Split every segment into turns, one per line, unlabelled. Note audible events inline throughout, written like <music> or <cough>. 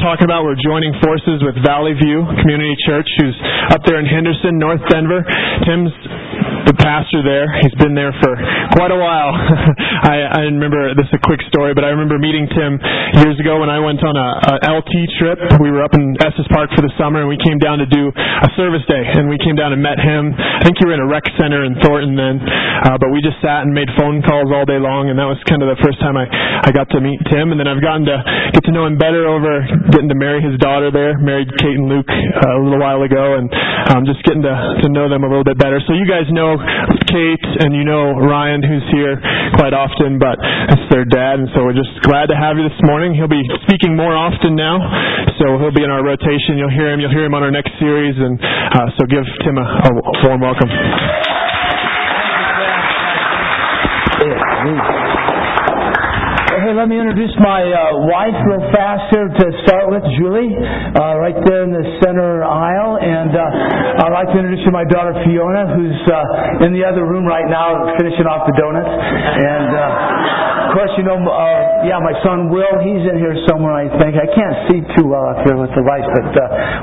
talking about we're joining forces with Valley View Community Church, who's up there in Henderson, North Denver. Tim's the pastor there. He's been there for quite a while. <laughs> I, I remember this is a quick story, but I remember meeting Tim years ago when I went on a, a LT trip. We were up in Estes Park for the summer, and we came down to do a service day, and we came down and met him. I think you were in a rec center in Thornton then, uh, but we just sat and made phone calls all day long, and that was kind of the first time I I got to meet Tim, and then I've gotten to get to know him better over getting to marry his daughter there. Married Kate and Luke uh, a little while ago, and um, just getting to to know them a little bit better. So you guys know Kate, and you know Ryan, who's here quite often, but it's their dad, and so we're just glad to have you this morning. He'll be speaking more often now, so he'll be in our rotation. You'll hear him. You'll hear him on our next series, and uh, so give Tim a, a warm welcome.
Hey, let me introduce my uh, wife real fast here to start with, Julie, uh, right there in the center aisle. And uh, I'd like to introduce you to my daughter Fiona, who's uh, in the other room right now finishing off the donuts. And uh, of course, you know, uh, yeah, my son Will, he's in here somewhere, I think. I can't see too well up here with the lights, but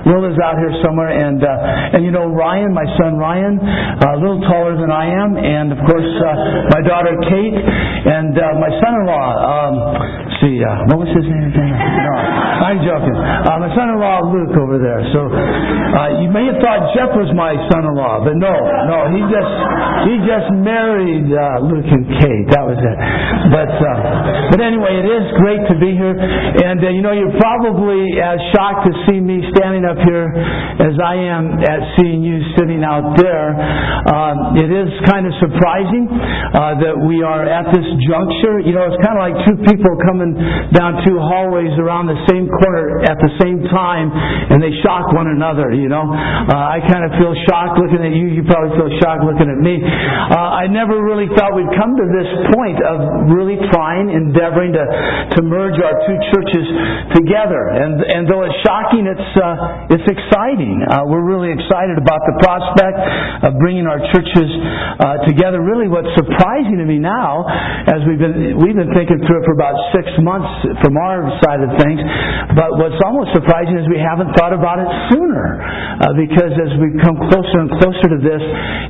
Will is out here somewhere. And and you know, Ryan, my son Ryan, a little taller than I am, and of course, my daughter Kate, and my son-in-law. Um, let's see, uh, what was his name again? <laughs> No, I'm joking. Uh, my son-in-law Luke over there. So uh, you may have thought Jeff was my son-in-law, but no, no, he just he just married uh, Luke and Kate. That was it. But uh, but anyway, it is great to be here, and uh, you know you're probably as shocked to see me standing up here as I am at seeing you sitting out there. Um, it is kind of surprising uh, that we are at this juncture. You know, it's kind of like two people coming down two hallways around the same corner at the same time, and they shock one another. You know, uh, I kind of feel shocked looking at you. You probably feel shocked looking at me. Uh, I never really thought we'd come to this point of really trying, endeavoring to to merge our two churches together. And and though it's shocking, it's uh, it's exciting. Uh, we're really excited about the prospect of bringing our churches uh, together. Really, what's surprising to me now, as we've been we've been thinking through it for about six months from our side of things. But what's almost surprising is we haven't thought about it sooner, uh, because as we come closer and closer to this,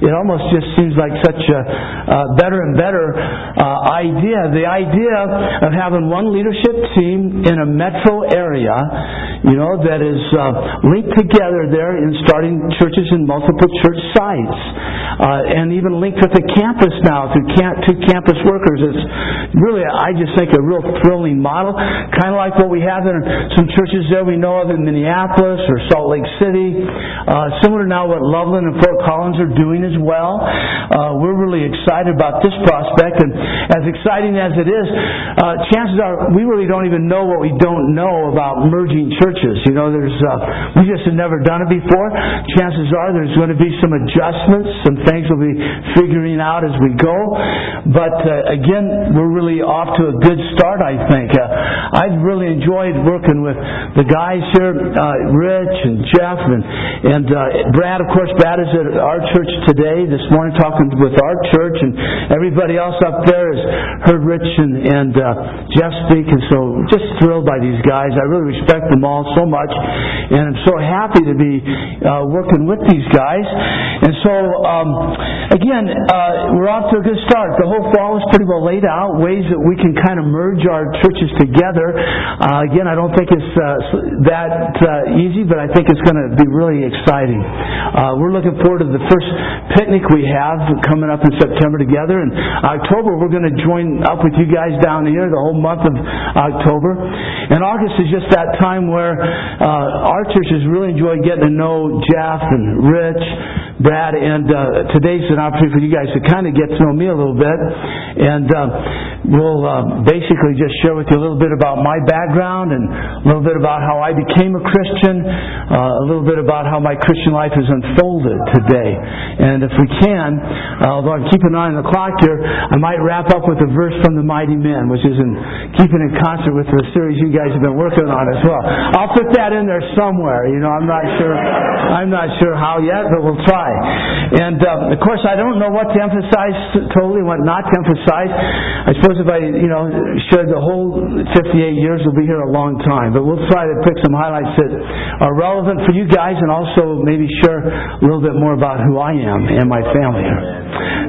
it almost just seems like such a uh, better and better uh, idea. The idea of having one leadership team in a metro area, you know, that is uh, linked together there in starting churches in multiple church sites, uh, and even linked with the campus now through camp, two campus workers. It's really, I just think, a real model, kind of like what we have in some churches there we know of in Minneapolis or Salt Lake City. Uh, similar now what Loveland and Fort Collins are doing as well. Uh, we're really excited about this prospect, and as exciting as it is, uh, chances are we really don't even know what we don't know about merging churches. You know, there's uh, we just have never done it before. Chances are there's going to be some adjustments, some things we'll be figuring out as we go. But uh, again, we're really off to a good start, I think. Uh, I've really enjoyed working with the guys here, uh, Rich and Jeff and, and uh, Brad. Of course, Brad is at our church today, this morning, talking with our church, and everybody else up there has heard Rich and, and uh, Jeff speak, and so just thrilled by these guys. I really respect them all so much, and I'm so happy to be uh, working with these guys. And so, um, again, uh, we're off to a good start. The whole fall is pretty well laid out, ways that we can kind of merge our churches together. Uh, again, I don't think it's uh, that uh, easy, but I think it's going to be really exciting. Uh, we're looking forward to the first picnic we have coming up in September together. In October, we're going to join up with you guys down here the whole month of October. And August is just that time where uh, our churches really enjoy getting to know Jeff and Rich, Brad, and uh, today's an opportunity for you guys to kind of get to know me a little bit. And uh, we'll uh, basically just share with you a little bit about my background and a little bit about how I became a Christian, uh, a little bit about how my Christian life has unfolded today. And if we can, uh, although I'm keeping an eye on the clock here, I might wrap up with a verse from the Mighty Men, which is in keeping in concert with the series you guys have been working on as well. I'll put that in there somewhere. You know, I'm not sure. I'm not sure how yet, but we'll try. By. And uh, of course, I don't know what to emphasize totally, what not to emphasize. I suppose if I, you know, shared the whole 58 years, we'll be here a long time. But we'll try to pick some highlights that are relevant for you guys, and also maybe share a little bit more about who I am and my family.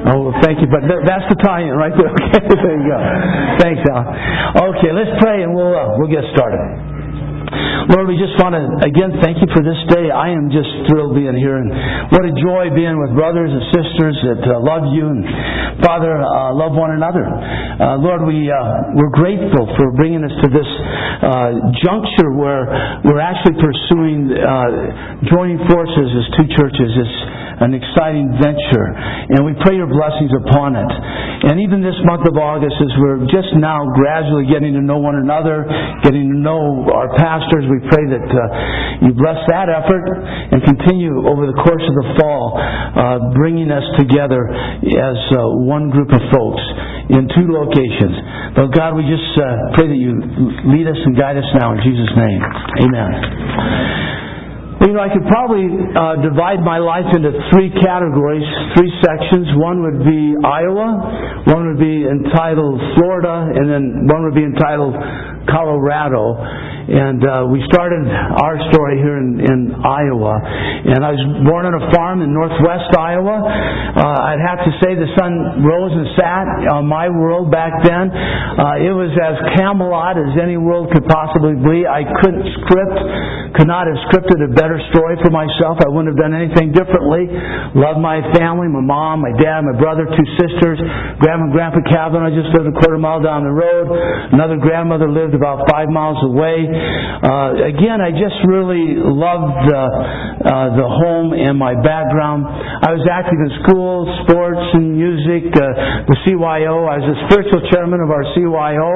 Oh, thank you. But that's the tie-in right there. <laughs> Okay, there you go. Thanks, Al. Okay, let's pray and we'll uh, we'll get started. Lord, we just want to again thank you for this day. I am just thrilled being here, and what a joy being with brothers and sisters that uh, love you and Father uh, love one another. Uh, Lord, we uh, we're grateful for bringing us to this uh, juncture where we're actually pursuing uh, joining forces as two churches. It's an exciting venture, and we pray your blessings upon it. And even this month of August, as we're just now gradually getting to know one another, getting to know our pastors, we pray that uh, you bless that effort and continue over the course of the fall, uh, bringing us together as uh, one group of folks in two locations. But God, we just uh, pray that you lead us and guide us now in Jesus' name. Amen. You know, I could probably uh, divide my life into three categories, three sections. One would be Iowa, one would be entitled Florida, and then one would be entitled Colorado. And uh, we started our story here in, in Iowa. And I was born on a farm in northwest Iowa. Uh, I'd have to say the sun rose and sat on my world back then. Uh, it was as Camelot as any world could possibly be. I couldn't script, could not have scripted a better story for myself. I wouldn't have done anything differently. Loved my family, my mom, my dad, my brother, two sisters. Grandma and Grandpa Calvin. I just lived a quarter mile down the road. Another grandmother lived about five miles away. Uh, again, I just really loved uh, uh, the home and my background. I was active in school, sports, and music. Uh, the CYO. I was the spiritual chairman of our CYO,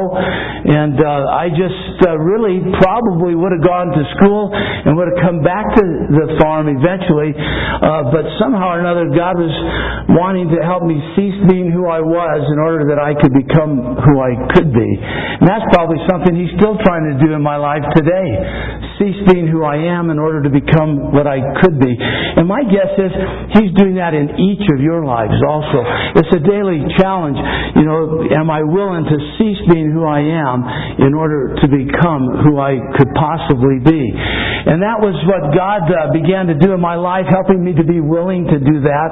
and uh, I just uh, really probably would have gone to school and would have come back to the farm eventually. Uh, but somehow or another, God was wanting to help me cease being who I was in order that I could become who I could be. And that's probably something He's still trying to do in my life today. Cease being who I am in order to become what I could be. And my guess is He's doing that in each of your lives also. It's a daily challenge. You know, am I willing to cease being who I am in order to become who I could possibly be? And that was what God uh, began to do in my life, helping me to be willing to do that.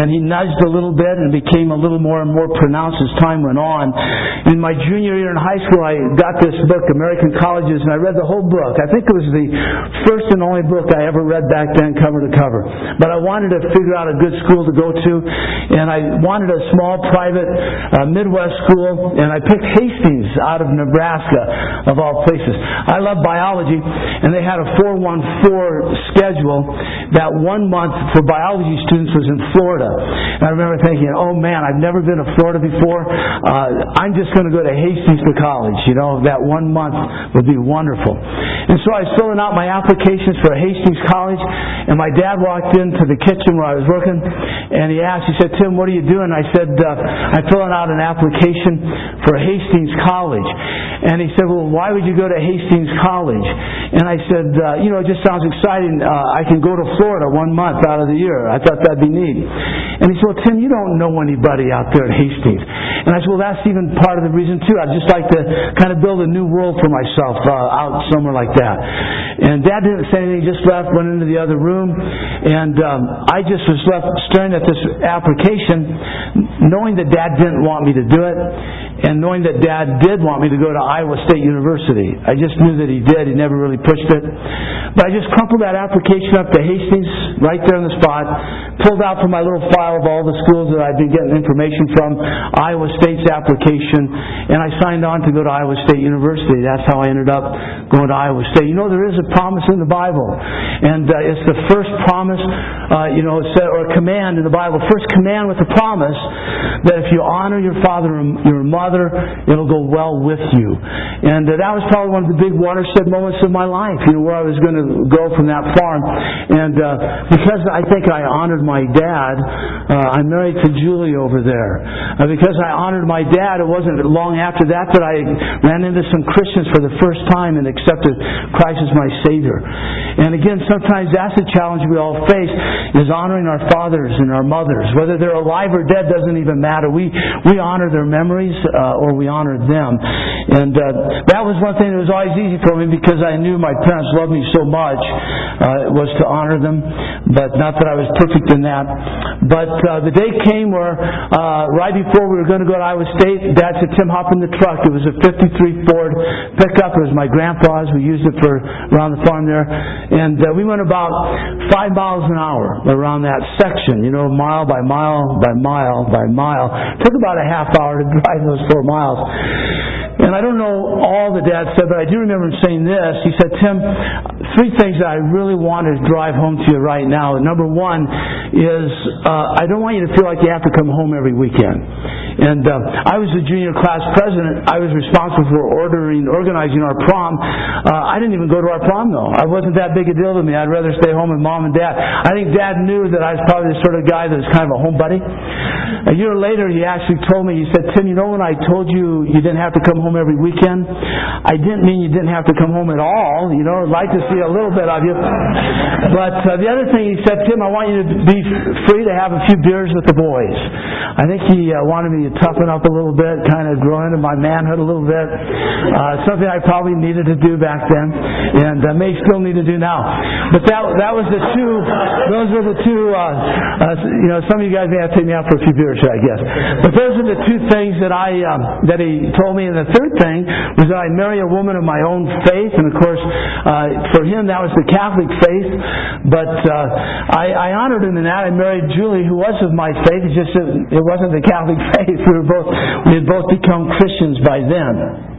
And He nudged a little bit and became a little more and more pronounced as time went on. In my junior year in high school, I got this book, American Colleges, and I read the whole book. I think it was the first and only book I ever read back then, cover to cover. But I wanted to figure out a good school to go to, and I wanted a small private uh, Midwest school, and I picked Hastings out of Nebraska, of all places. I love biology, and they had a 414 schedule that one month for biology students was in Florida. And I remember thinking, oh man, I've never been to Florida before. Uh, I'm just going to go to Hastings for college. You know, that one month would be wonderful. And so I was filling out my applications for Hastings College, and my dad walked into the kitchen where I was working, and he asked, he said, Tim, what are you doing? I said, uh, I'm filling out an application for Hastings College. And he said, well, why would you go to Hastings College? And I said, uh, you know, it just sounds exciting. Uh, I can go to Florida one month out of the year. I thought that'd be neat. And he said, well, Tim, you don't know anybody out there at Hastings. And I said, well, that's even part of the reason, too. I'd just like to kind of build a new world for myself. Uh, out somewhere like that. And Dad didn't say anything, he just left, went into the other room, and um, I just was left staring at this application, knowing that Dad didn't want me to do it, and knowing that Dad did want me to go to Iowa State University. I just knew that he did. He never really pushed it. But I just crumpled that application up to Hastings right there on the spot, pulled out from my little file of all the schools that I'd been getting information from, Iowa State's application, and I signed on to go to Iowa State University. That's how I ended up going to Iowa State. You know, there is a promise in the Bible, and uh, it's the first promise, uh, you know, or command in the Bible, first command with a promise that if you honor your father and your mother, it'll go well with you. And uh, that was probably one of the big watershed moments of my life, you know, where I was going to go from that farm. And uh, because I think I honored my dad, uh, I'm married to Julie over there. Uh, because I honored my dad, it wasn't long after that that I ran into some Christians for the first time and accepted Christ as my Savior. And again, sometimes that's the challenge we all face is honoring our fathers and our mothers. Whether they're alive or dead doesn't even matter. We, we honor their memories uh, or we honor them. And uh, that was one thing that was always easy for me because I knew my parents loved me so much uh, was to honor them. But not that I was perfect in that. But uh, the day came where uh, right before we were going to go to Iowa State, Dad said, Tim, hop in the truck. It was a 53 Ford pickup. It was my grandpa's. We used it for around the farm there. And uh, we went about five miles an hour around that section, you know, mile by mile by mile by mile. It took about a half hour to <laughs> drive those four miles. And I don't know all the dad said, but I do remember him saying this. He said, Tim, three things that I really want to drive home to you right now. Number one is uh, I don't want you to feel like you have to come home every weekend. And uh, I was the junior class president. I was responsible for ordering, organizing our prom. Uh, I didn't even go to our prom though. I wasn't that big a deal to me. I'd rather stay home with mom and dad. I think dad knew that I was probably the sort of guy that was kind of a home buddy. A year later, he actually told me, he said, Tim, you know when I told you you didn't have to come home every weekend? I didn't mean you didn't have to come home at all. You know, I'd like to see a little bit of you. But uh, the other thing he said, Tim, I want you to be free to have a few beers with the boys. I think he uh, wanted me to toughen up a little bit, kind of grow into my manhood a little bit. Uh, something I probably needed to do back then, and uh, may still need to do now. But that that was the two. Those were the two. Uh, uh, you know, some of you guys may have to take me out for a few beers I guess. But those are the two things that I um, that he told me. And the third thing was that I marry a woman of my own faith, and of course, uh, for him that was the Catholic faith. But uh, I, I honored him in that. I married Julie, who was of my faith. It's just it wasn't the Catholic <laughs> faith. We were both we had both become Christians by then.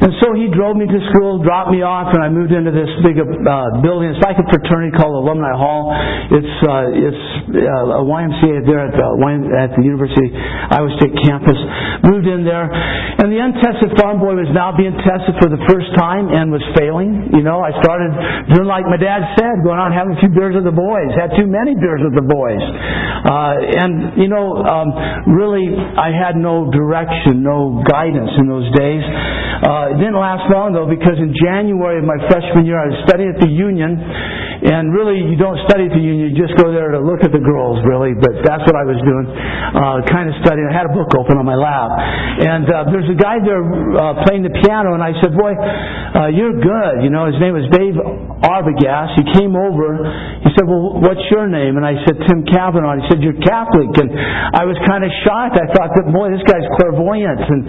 And so he drove me to school, dropped me off, and I moved into this big uh, building. It's like a fraternity called Alumni Hall. It's uh, it's uh, a YMCA there at the, at the University Iowa State campus. Moved in there, and the untested farm boy was now being tested for the first time and was failing. You know, I started doing like my dad said, going out having a few beers with the boys. Had too many beers with the boys, uh, and you know, um, really, I had no direction, no guidance in those days. Uh, it didn't last long though because in January of my freshman year I was studying at the Union and really you don't study at the Union, you just go there to look at the girls really, but that's what I was doing, uh, kind of studying. I had a book open on my lap and uh, there's a guy there uh, playing the piano and I said, boy, uh, you're good. You know, his name was Dave Arbogast. He came over, he said, well, what's your name? And I said, Tim Kavanaugh. He said, you're Catholic. And I was kind of shocked. I thought that, boy, this guy's clairvoyant. And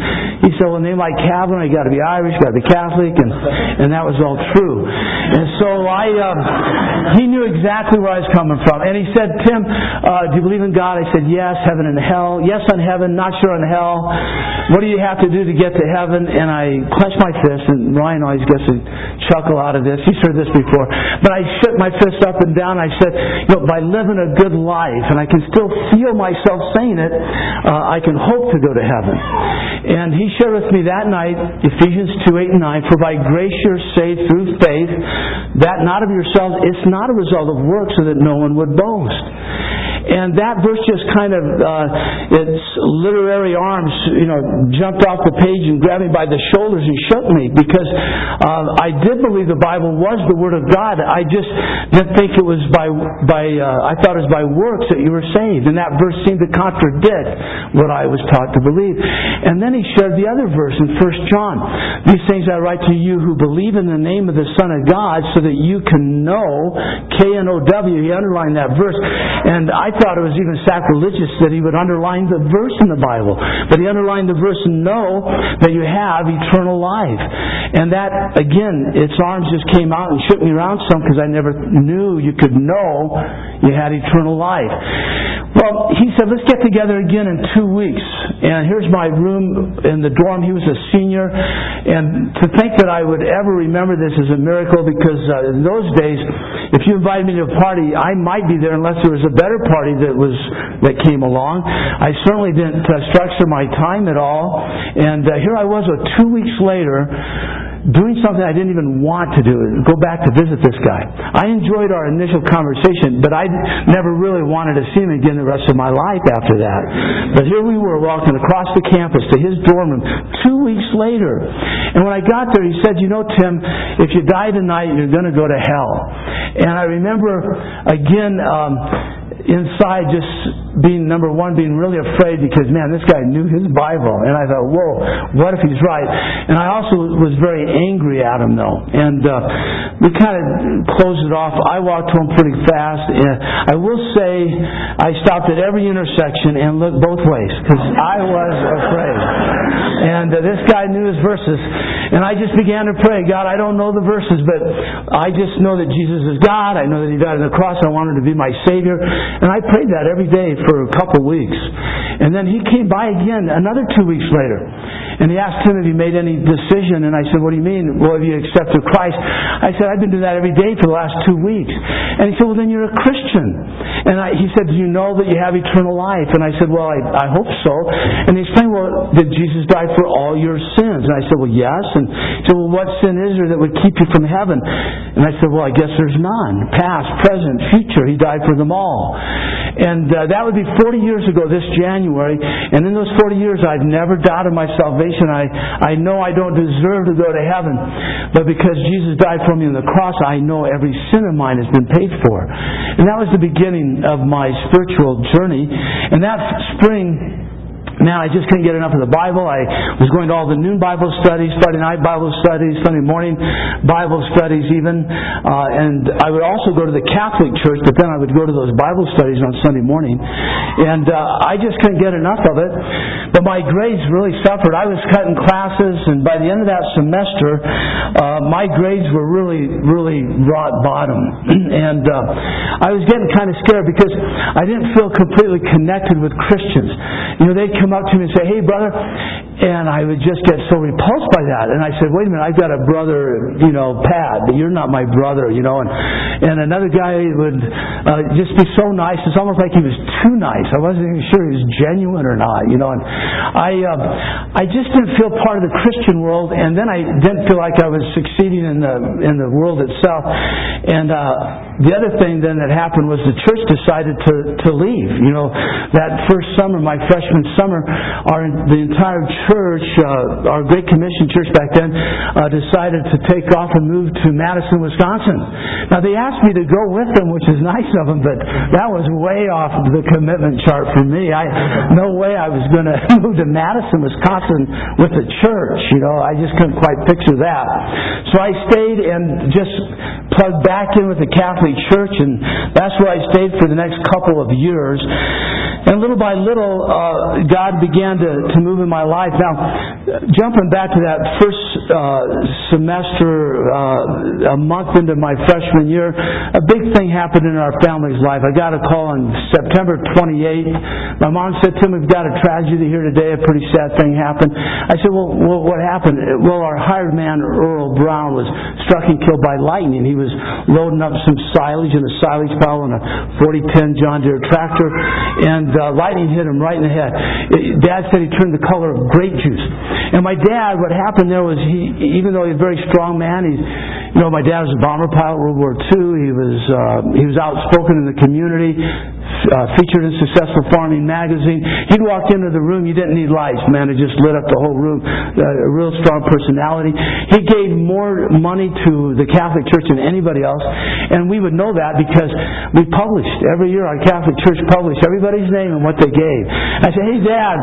he said, well, a name like Kavanaugh, you got to be Irish, got to be Catholic, and and that was all true. And so I, um, he knew exactly where I was coming from. And he said, Tim, uh, do you believe in God? I said, yes, heaven and hell. Yes on heaven, not sure on hell. What do you have to do to get to heaven? And I clenched my fist, and Ryan always gets a chuckle out of this. He's heard this before. But I shook my fist up and down. I said, you know, by living a good life, and I can still feel myself saying it, uh, I can hope to go to heaven. And he shared with me that night, Ephesians 2, 8, and 9, For by grace you're saved through faith, that not of yourselves, it's not a result of works so that no one would boast. And that verse just kind of, uh, its literary arms, you know, jumped off the page and grabbed me by the shoulders and shook me because uh, I did believe the Bible was the Word of God. I just didn't think it was by, by uh, I thought it was by works that you were saved. And that verse seemed to contradict what I was taught to believe. And then he shared the other verse in 1 John. These things I write to you who believe in the name of the Son of God so that you can know, K-N-O-W, he underlined that verse. And I I thought it was even sacrilegious that he would underline the verse in the Bible. But he underlined the verse, know that you have eternal life. And that, again, its arms just came out and shook me around some because I never knew you could know you had eternal life. Well, he said, let's get together again in two weeks. And here's my room in the dorm. He was a senior. And to think that I would ever remember this is a miracle because uh, in those days, if you invited me to a party, I might be there unless there was a better party that was that came along. I certainly didn't uh, structure my time at all. And uh, here I was, uh, two weeks later, doing something I didn't even want to do, go back to visit this guy. I enjoyed our initial conversation, but I never really wanted to see him again the rest of my life after that. But here we were walking across the campus to his dorm room two weeks later. And when I got there, he said, You know, Tim, if you die tonight, you're going to go to hell. And I remember, again, um, inside just being number one, being really afraid because man, this guy knew his Bible, and I thought, whoa, what if he's right? And I also was very angry at him though, and uh, we kind of closed it off. I walked home pretty fast, and I will say I stopped at every intersection and looked both ways because I was afraid. And uh, this guy knew his verses, and I just began to pray, God, I don't know the verses, but I just know that Jesus is God. I know that He died on the cross. I wanted to be my Savior, and I prayed that every day for a couple weeks. And then he came by again another two weeks later. And he asked him if he made any decision. And I said, What do you mean? Well, have you accepted Christ? I said, I've been doing that every day for the last two weeks. And he said, Well, then you're a Christian. And I, he said, Do you know that you have eternal life? And I said, Well, I, I hope so. And he explained, Well, did Jesus die for all your sins? And I said, Well, yes. And he said, Well, what sin is there that would keep you from heaven? And I said, Well, I guess there's none. Past, present, future. He died for them all. And uh, that would be 40 years ago this January. And in those 40 years, I've never doubted my salvation. I, I know I don't deserve to go to heaven. But because Jesus died for me on the cross, I know every sin of mine has been paid for. And that was the beginning of my spiritual journey. And that spring, Man, I just couldn't get enough of the Bible. I was going to all the noon Bible studies, Friday night Bible studies, Sunday morning Bible studies, even. Uh, and I would also go to the Catholic Church, but then I would go to those Bible studies on Sunday morning. And uh, I just couldn't get enough of it. But my grades really suffered. I was cutting classes, and by the end of that semester, uh, my grades were really, really rock bottom. <clears throat> and uh, I was getting kind of scared because I didn't feel completely connected with Christians. You know, they'd come come up to me and say, "Hey, brother," and I would just get so repulsed by that. And I said, "Wait a minute, I've got a brother, you know, Pat, but you're not my brother, you know." And and another guy would uh, just be so nice. It's almost like he was too nice. I wasn't even sure he was genuine or not, you know. And I uh, I just didn't feel part of the Christian world, and then I didn't feel like I was succeeding in the in the world itself. And uh, the other thing then that happened was the church decided to to leave. You know, that first summer, my freshman summer our the entire church, uh, our Great Commission church back then, uh, decided to take off and move to Madison, Wisconsin. Now they asked me to go with them, which is <laughs> nice of them, but that was way off the commitment chart for me. I no way I was going <laughs> to move to Madison, Wisconsin with the church. You know, I just couldn't quite picture that. So I stayed and just plugged back in with the Catholic Church, and that's where I stayed for the next couple of years. And little by little, uh, God began to, to move in my life. Now, jumping back to that first uh, semester, uh, a month into my freshman year, a big thing happened in our family's life. I got a call on September 28th. My mom said, Tim, we've got a tragedy here today. A pretty sad thing happened. I said, well, well what happened? Well, our hired man, Earl Brown, was struck and killed by lightning. He was loading up some silage in a silage pile on a 4010 John Deere tractor, and uh, lightning hit him right in the head. Dad said he turned the color of grape juice. And my dad, what happened there was he, even though he's a very strong man, he's, you know, my dad was a bomber pilot, World War II. He was, uh, he was outspoken in the community uh, featured in Successful Farming magazine. He'd walk into the room, you didn't need lights, man. It just lit up the whole room. Uh, a real strong personality. He gave more money to the Catholic Church than anybody else, and we would know that because we published every year. Our Catholic Church published everybody's name and what they gave. I said, "Hey, Dad,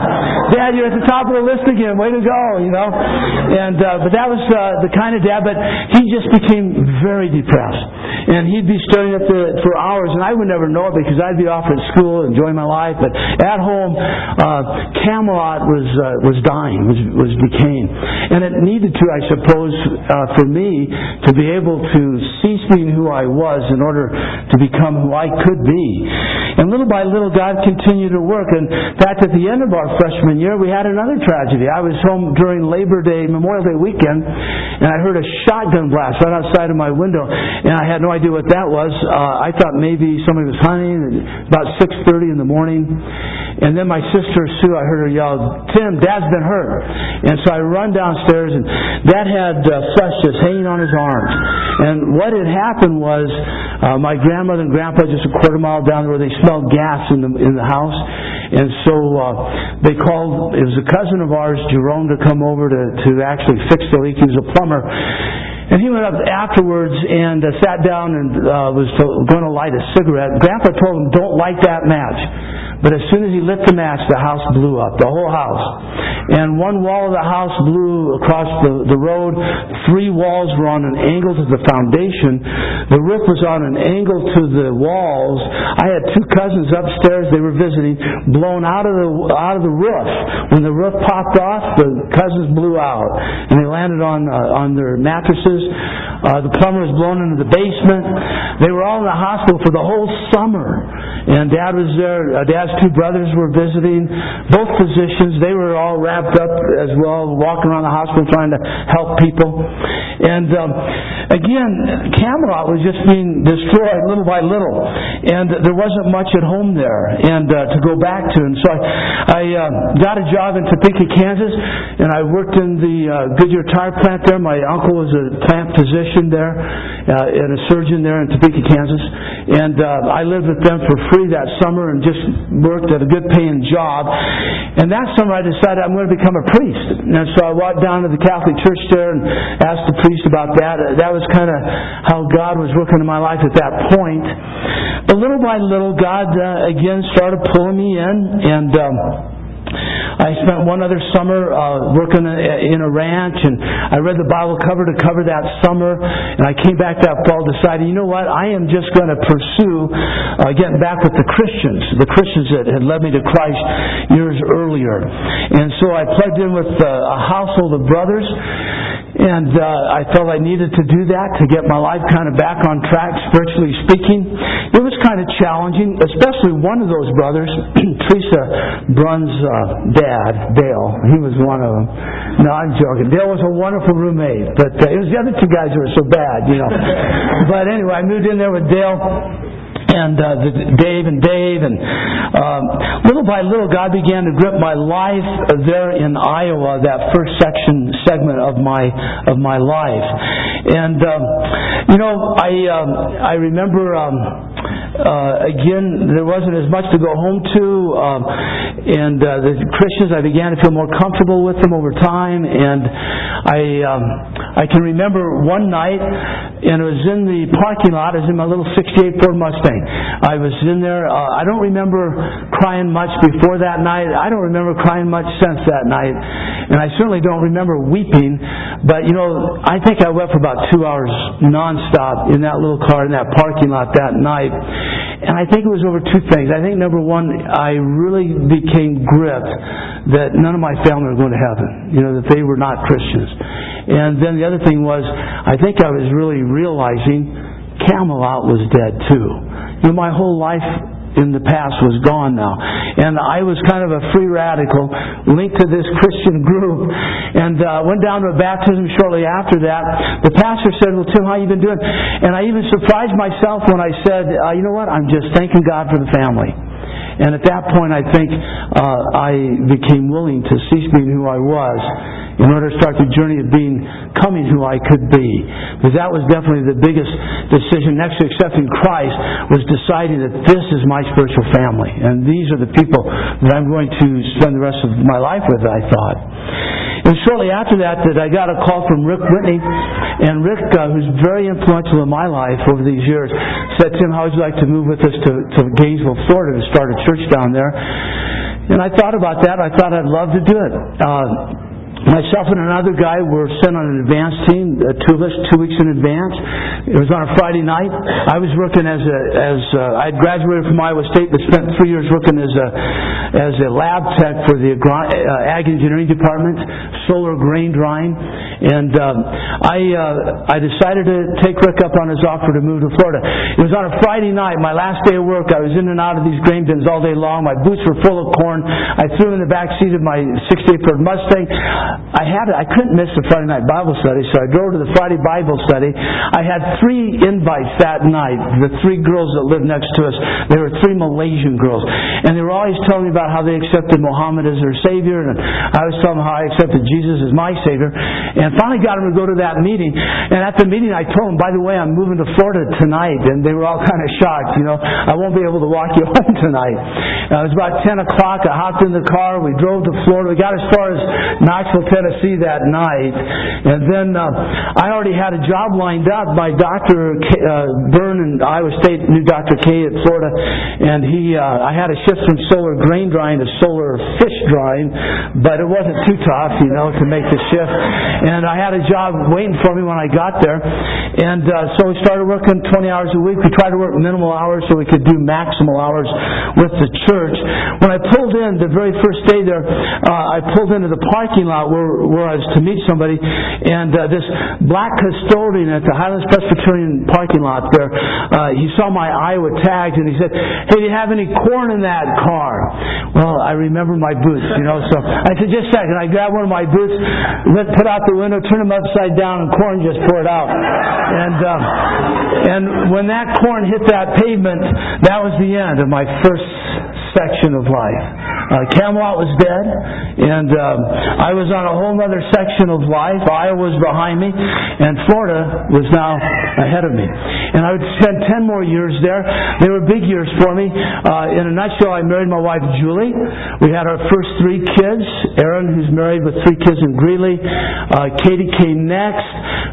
Dad, you're at the top of the list again. Way to go!" You know. And uh, but that was uh, the kind of dad. But he just became very depressed, and he'd be staring at the for hours, and I would never know it because I'd be off at school, enjoying my life, but at home, uh, Camelot was uh, was dying, was was decaying, and it needed to, I suppose, uh, for me to be able to cease being who I was in order to become who I could be. And little by little, God continued to work. In fact, at the end of our freshman year, we had another tragedy. I was home during Labor Day, Memorial Day weekend, and I heard a shotgun blast right outside of my window, and I had no idea what that was. Uh, I thought maybe somebody was hunting. About 6:30 in the morning, and then my sister Sue, I heard her yell, "Tim, Dad's been hurt!" And so I run downstairs, and Dad had uh, flesh just hanging on his arms. And what had happened was uh, my grandmother and grandpa just a quarter mile down the road, they smelled gas in the in the house, and so uh, they called. It was a cousin of ours, Jerome, to come over to to actually fix the leak. He was a plumber. And he went up afterwards and uh, sat down and uh, was to, going to light a cigarette. Grandpa told him, "Don't light that match." But as soon as he lit the match, the house blew up, the whole house. And one wall of the house blew across the, the road. Three walls were on an angle to the foundation. The roof was on an angle to the walls. I had two cousins upstairs. They were visiting, blown out of the out of the roof. When the roof popped off, the cousins blew out, and they landed on uh, on their mattresses. Uh, the plumber was blown into the basement. They were all in the hospital for the whole summer. And Dad was there. Uh, Two brothers were visiting. Both physicians. They were all wrapped up as well, walking around the hospital trying to help people. And um, again, Camelot was just being destroyed little by little, and there wasn't much at home there, and uh, to go back to. And so I, I uh, got a job in Topeka, Kansas, and I worked in the uh, Goodyear tire plant there. My uncle was a plant physician there, uh, and a surgeon there in Topeka, Kansas, and uh, I lived with them for free that summer and just worked at a good paying job. And that summer I decided I'm going to become a priest. And so I walked down to the Catholic Church there and asked the priest about that. That was kind of how God was working in my life at that point. But little by little, God uh, again started pulling me in and. Um, I spent one other summer uh, working in a ranch, and I read the Bible cover to cover that summer. And I came back that fall, deciding, you know what, I am just going to pursue uh, getting back with the Christians, the Christians that had led me to Christ years earlier. And so I plugged in with uh, a household of brothers. And uh, I felt I needed to do that to get my life kind of back on track, spiritually speaking. It was kind of challenging, especially one of those brothers, <clears throat> Teresa Brun's uh, dad, Dale. He was one of them. No, I'm joking. Dale was a wonderful roommate, but uh, it was the other two guys who were so bad, you know. <laughs> but anyway, I moved in there with Dale and uh, the, Dave and Dave, and um, little by little, God began to grip my life there in Iowa. That first section segment of my of my life, and um, you know, I um, I remember. Um, uh, again, there wasn't as much to go home to, um, and uh, the Christians, I began to feel more comfortable with them over time, and I um, I can remember one night, and it was in the parking lot. It was in my little '68 Ford Mustang. I was in there. Uh, I don't remember crying much before that night. I don't remember crying much since that night, and I certainly don't remember weeping. But you know, I think I wept for about two hours nonstop in that little car in that parking lot that night. And I think it was over two things. I think number one, I really became gripped that none of my family were going to heaven. You know, that they were not Christians. And then the other thing was, I think I was really realizing Camelot was dead too. You know, my whole life in the past was gone now. And I was kind of a free radical linked to this Christian <laughs> group and uh, went down to a baptism shortly after that. The pastor said, Well, Tim, how you been doing? And I even surprised myself when I said, uh, You know what? I'm just thanking God for the family. And at that point, I think uh, I became willing to cease being who I was in order to start the journey of being coming who I could be. Because that was definitely the biggest decision next to accepting Christ was deciding that this is my spiritual family. And these are the people that I'm going to spend the rest of my life with, I thought. And shortly after that, that I got a call from Rick Whitney, and Rick, uh, who's very influential in my life over these years, said, "Tim, how would you like to move with us to, to Gainesville, Florida, to start a church down there?" And I thought about that. I thought I'd love to do it. Uh, myself and another guy were sent on an advance team, uh, two of us, two weeks in advance. It was on a Friday night. I was working as a as a, I had graduated from Iowa State, but spent three years working as a as a lab tech for the uh, ag engineering department, solar grain drying, and um, I uh, I decided to take Rick up on his offer to move to Florida. It was on a Friday night, my last day of work. I was in and out of these grain bins all day long. My boots were full of corn. I threw in the back seat of my '68 Ford Mustang. I had I couldn't miss the Friday night Bible study, so I drove to the Friday Bible study. I had three invites that night. The three girls that lived next to us, they were three Malaysian girls, and they were always telling me about how they accepted Muhammad as their savior, and I was telling them how I accepted Jesus as my savior. And finally got them to go to that meeting. And at the meeting, I told them, by the way, I'm moving to Florida tonight, and they were all kind of shocked. You know, I won't be able to walk you <laughs> home tonight. Uh, it was about 10 o'clock. I hopped in the car. We drove to Florida. We got as far as Knoxville, Tennessee that night. And then uh, I already had a job lined up by Dr. K, uh, Byrne in Iowa State, knew Dr. K at Florida, and he, uh, I had a shift from solar grain drying to solar fish drying, but it wasn't too tough, you know, to make the shift. And I had a job waiting for me when I got there. And uh, so we started working 20 hours a week. We tried to work minimal hours so we could do maximal hours with the church. When I pulled in the very first day there, uh, I pulled into the parking lot where, where I was to meet somebody, and uh, this black custodian at the Highlands Presbyterian parking lot there, uh, he saw my Iowa tags and he said, "Hey, do you have any corn in that car?" Well, I remember my boots, you know. So I said, "Just a second." I grabbed one of my boots, let put out the window, turned them upside down, and corn just poured out. And uh, and when that corn hit that pavement, that was the end of my first section of life. Uh, Camelot was dead, and um, I was on a whole other section of life. Iowa was behind me, and Florida was now ahead of me. And I would spend 10 more years there. They were big years for me. Uh, in a nutshell, I married my wife, Julie. We had our first three kids. Aaron, who's married with three kids in Greeley. Uh, Katie came next,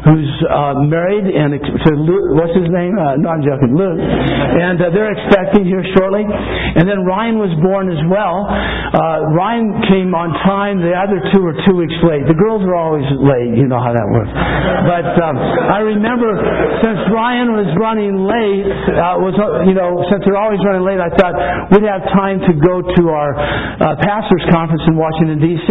who's uh, married, and to Luke, what's his name? No, I'm joking, Luke. And uh, they're expecting here shortly. And then Ryan was born as well. Uh, Ryan came on time. The other two were two weeks late. The girls were always late. You know how that works. But um, I remember since Ryan was running late, uh, was you know since they're always running late, I thought we'd have time to go to our uh, pastors' conference in Washington D.C.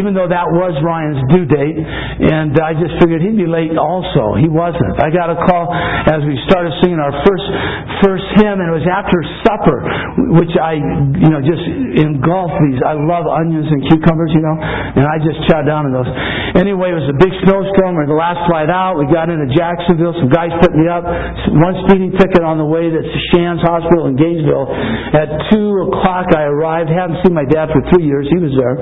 Even though that was Ryan's due date, and I just figured he'd be late also. He wasn't. I got a call as we started singing our first first hymn, and it was after supper, which I you know just engulf these. I love onions and cucumbers, you know, and I just chow down on those. Anyway, it was a big snowstorm. We are the last flight out. We got into Jacksonville. Some guys put me up. One speeding ticket on the way to Shands Hospital in Gainesville. At two o'clock, I arrived. Hadn't seen my dad for three years. He was there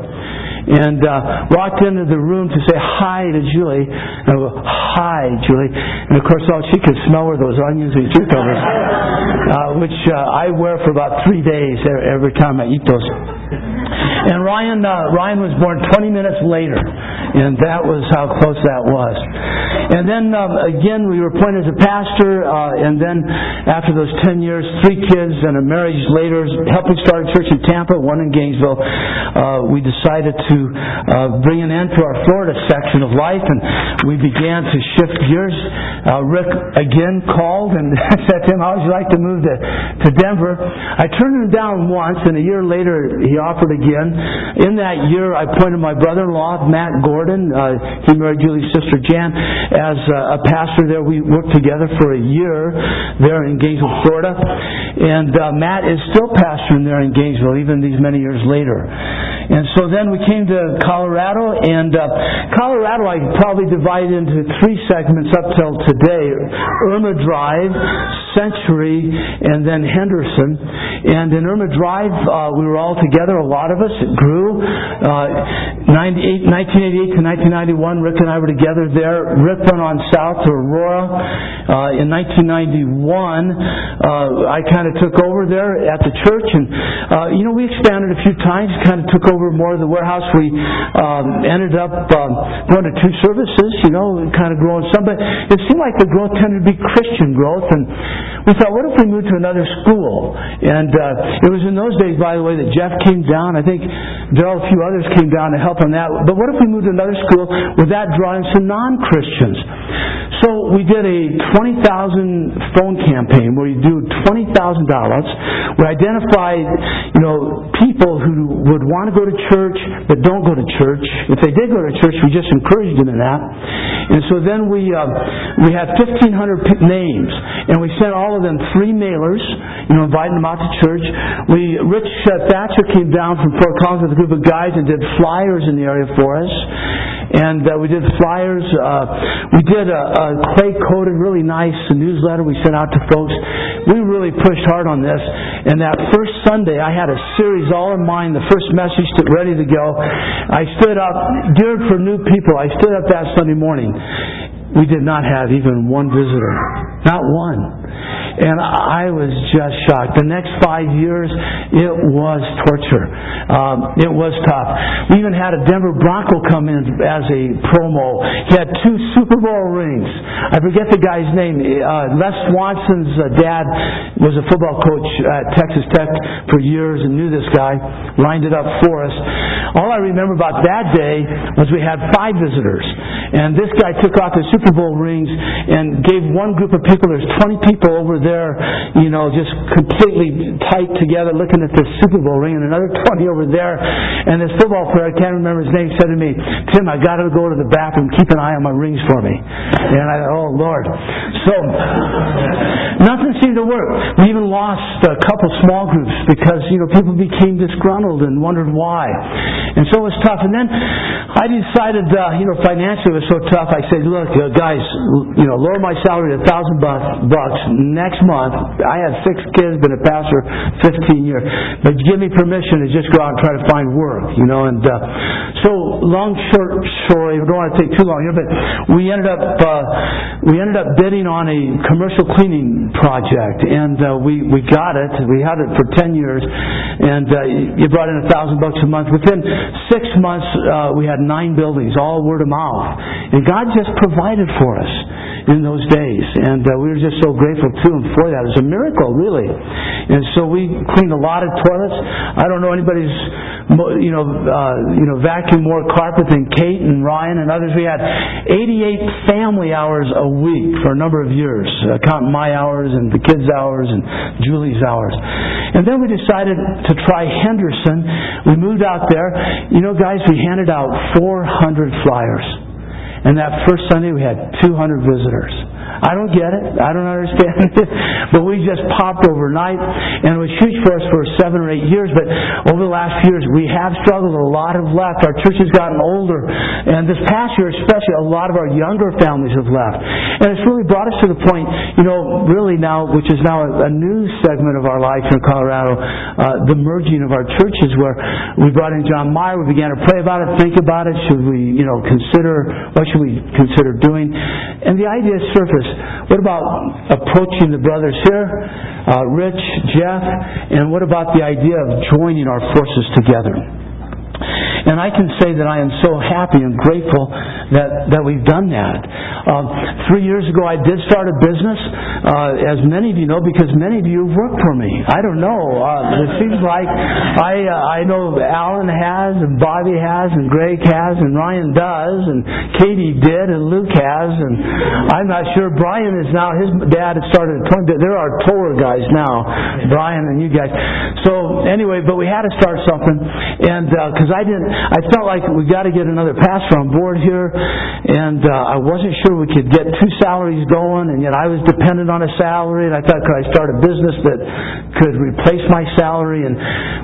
and uh, walked into the room to say hi to Julie. And I go, hi, Julie. And of course, all she could smell were those onions and cucumbers, <laughs> uh, which uh, I wear for about three days every time I eat those. And Ryan, uh, Ryan was born 20 minutes later, and that was how close that was. And then um, again, we were appointed as a pastor, uh, and then after those 10 years, three kids and a marriage later, helping start a church in Tampa, one in Gainesville, uh, we decided to uh, bring an end to our Florida section of life, and we began to shift gears. Uh, Rick again called and <laughs> said to him, "How would you like to move to to Denver?" I turned him down once, and a year later he offered again. In that year, I appointed my brother-in-law, Matt Gordon. Uh, he married Julie's sister Jan as a, a pastor there. We worked together for a year there in Gainesville, Florida. And uh, Matt is still pastoring there in Gainesville, even these many years later. And so then we came to Colorado, and uh, Colorado I probably divide into three segments up till today Irma Drive, Century, and then Henderson. And in Irma Drive, uh, we were all together, a lot of us. It grew. Uh, 98, 1988 to 1991, Rick and I were together there. Rick went on south to Aurora. Uh, in 1991, uh, I kind of took over there at the church, and uh, you know we expanded a few times. Kind of took over more of the warehouse. We um, ended up um, going to two services, you know, kind of growing some, but it seemed like the growth tended to be Christian growth, and we thought, what if we moved to another school? And uh, it was in those days, by the way, that Jeff came down. I think Daryl, a few others came down to help on that. But what if we moved to another school with that drawing some non-Christians? So we did a 20,000 phone campaign where you do $20,000. We identified, you know, people who would want to go to church but don't go to church. If they did go to church, we just encouraged them in that. And so then we uh, we had 1,500 names, and we sent all of them three mailers, you know, inviting them out to church. We Rich uh, Thatcher came down from Fort Collins with a group of guys and did flyers in the area for us and uh, we did flyers. Uh, we did a, a clay coated, really nice newsletter we sent out to folks. We really pushed hard on this. And that first Sunday, I had a series all in mind, the first message to, ready to go. I stood up, geared for new people. I stood up that Sunday morning. We did not have even one visitor. Not one. And I was just shocked. The next five years, it was torture. Um, it was tough. We even had a Denver Bronco come in as a promo. He had two Super Bowl rings. I forget the guy's name. Uh, Les Swanson's uh, dad was a football coach at Texas Tech for years and knew this guy. Lined it up for us. All I remember about that day was we had five visitors. And this guy took off the Super Bowl rings and gave one group of people, there's 20 people over there, you know, just completely tight together looking at this Super Bowl ring, and another 20 over there. And this football player, I can't remember his name, said to me, Tim, I got to go to the bathroom. Keep an eye on my rings for me. And I thought, oh, Lord. So, nothing seemed to work. We even lost a couple small groups because, you know, people became disgruntled and wondered why. And so it was tough. And then I decided, uh, you know, financially it was so tough. I said, look, uh, guys, you know, lower my salary to a thousand bucks next month. I had six kids, been a pastor 15 years, but give me permission to just go out and try to find work, you know. And uh, so, long short story. I don't want to take too long here, but we ended up uh, we ended up bidding on a commercial cleaning project, and uh, we we got it. We had it for 10 years, and uh, you brought in a thousand bucks a month. Within six months, uh, we had nine buildings, all word of mouth, and God just provided for us in those days, and uh, we were just so grateful to Him for that. It was a miracle, really. And so we cleaned a lot of toilets. I don't know anybody's, you know, uh, you know, vacuum more carpet than Kate and Ryan and others. We had 88 family hours a week for a number of years, uh, counting my hours and the kids' hours and Julie's hours. And then we decided to try Henderson. We moved out there. You know, guys, we handed out 400 flyers. And that first Sunday we had 200 visitors. I don't get it. I don't understand it. <laughs> But we just popped overnight, and it was huge for us for seven or eight years. But over the last few years, we have struggled. A lot have left. Our church has gotten older. And this past year, especially, a lot of our younger families have left. And it's really brought us to the point, you know, really now, which is now a, a new segment of our life in Colorado, uh, the merging of our churches, where we brought in John Meyer. We began to pray about it, think about it. Should we, you know, consider, what should we consider doing? And the idea surfaced what about approaching the brothers here, uh, Rich, Jeff, and what about the idea of joining our forces together? And I can say that I am so happy and grateful that, that we've done that. Um, three years ago, I did start a business, uh, as many of you know, because many of you have worked for me. I don't know. Uh, it seems like I uh, I know Alan has, and Bobby has, and Greg has, and Ryan does, and Katie did, and Luke has, and I'm not sure. Brian is now, his dad had started. There are Torah guys now, Brian and you guys. So anyway, but we had to start something, and because uh, I didn't, I felt like we got to get another pastor on board here, and uh, I wasn't sure we could get two salaries going, and yet I was dependent on a salary, and I thought, could I start a business that could replace my salary? And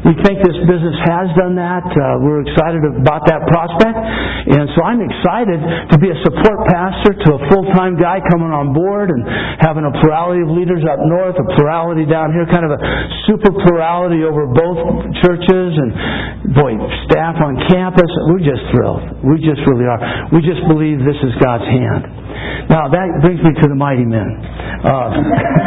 we think this business has done that. Uh, we're excited about that prospect, and so I'm excited to be a support pastor to a full-time guy coming on board and having a plurality of leaders up north, a plurality down here, kind of a super plurality over both churches, and boy, staff on campus. We're just thrilled. We just really are. We just believe this is God's hand. Now, that brings me to the mighty men. Uh, God.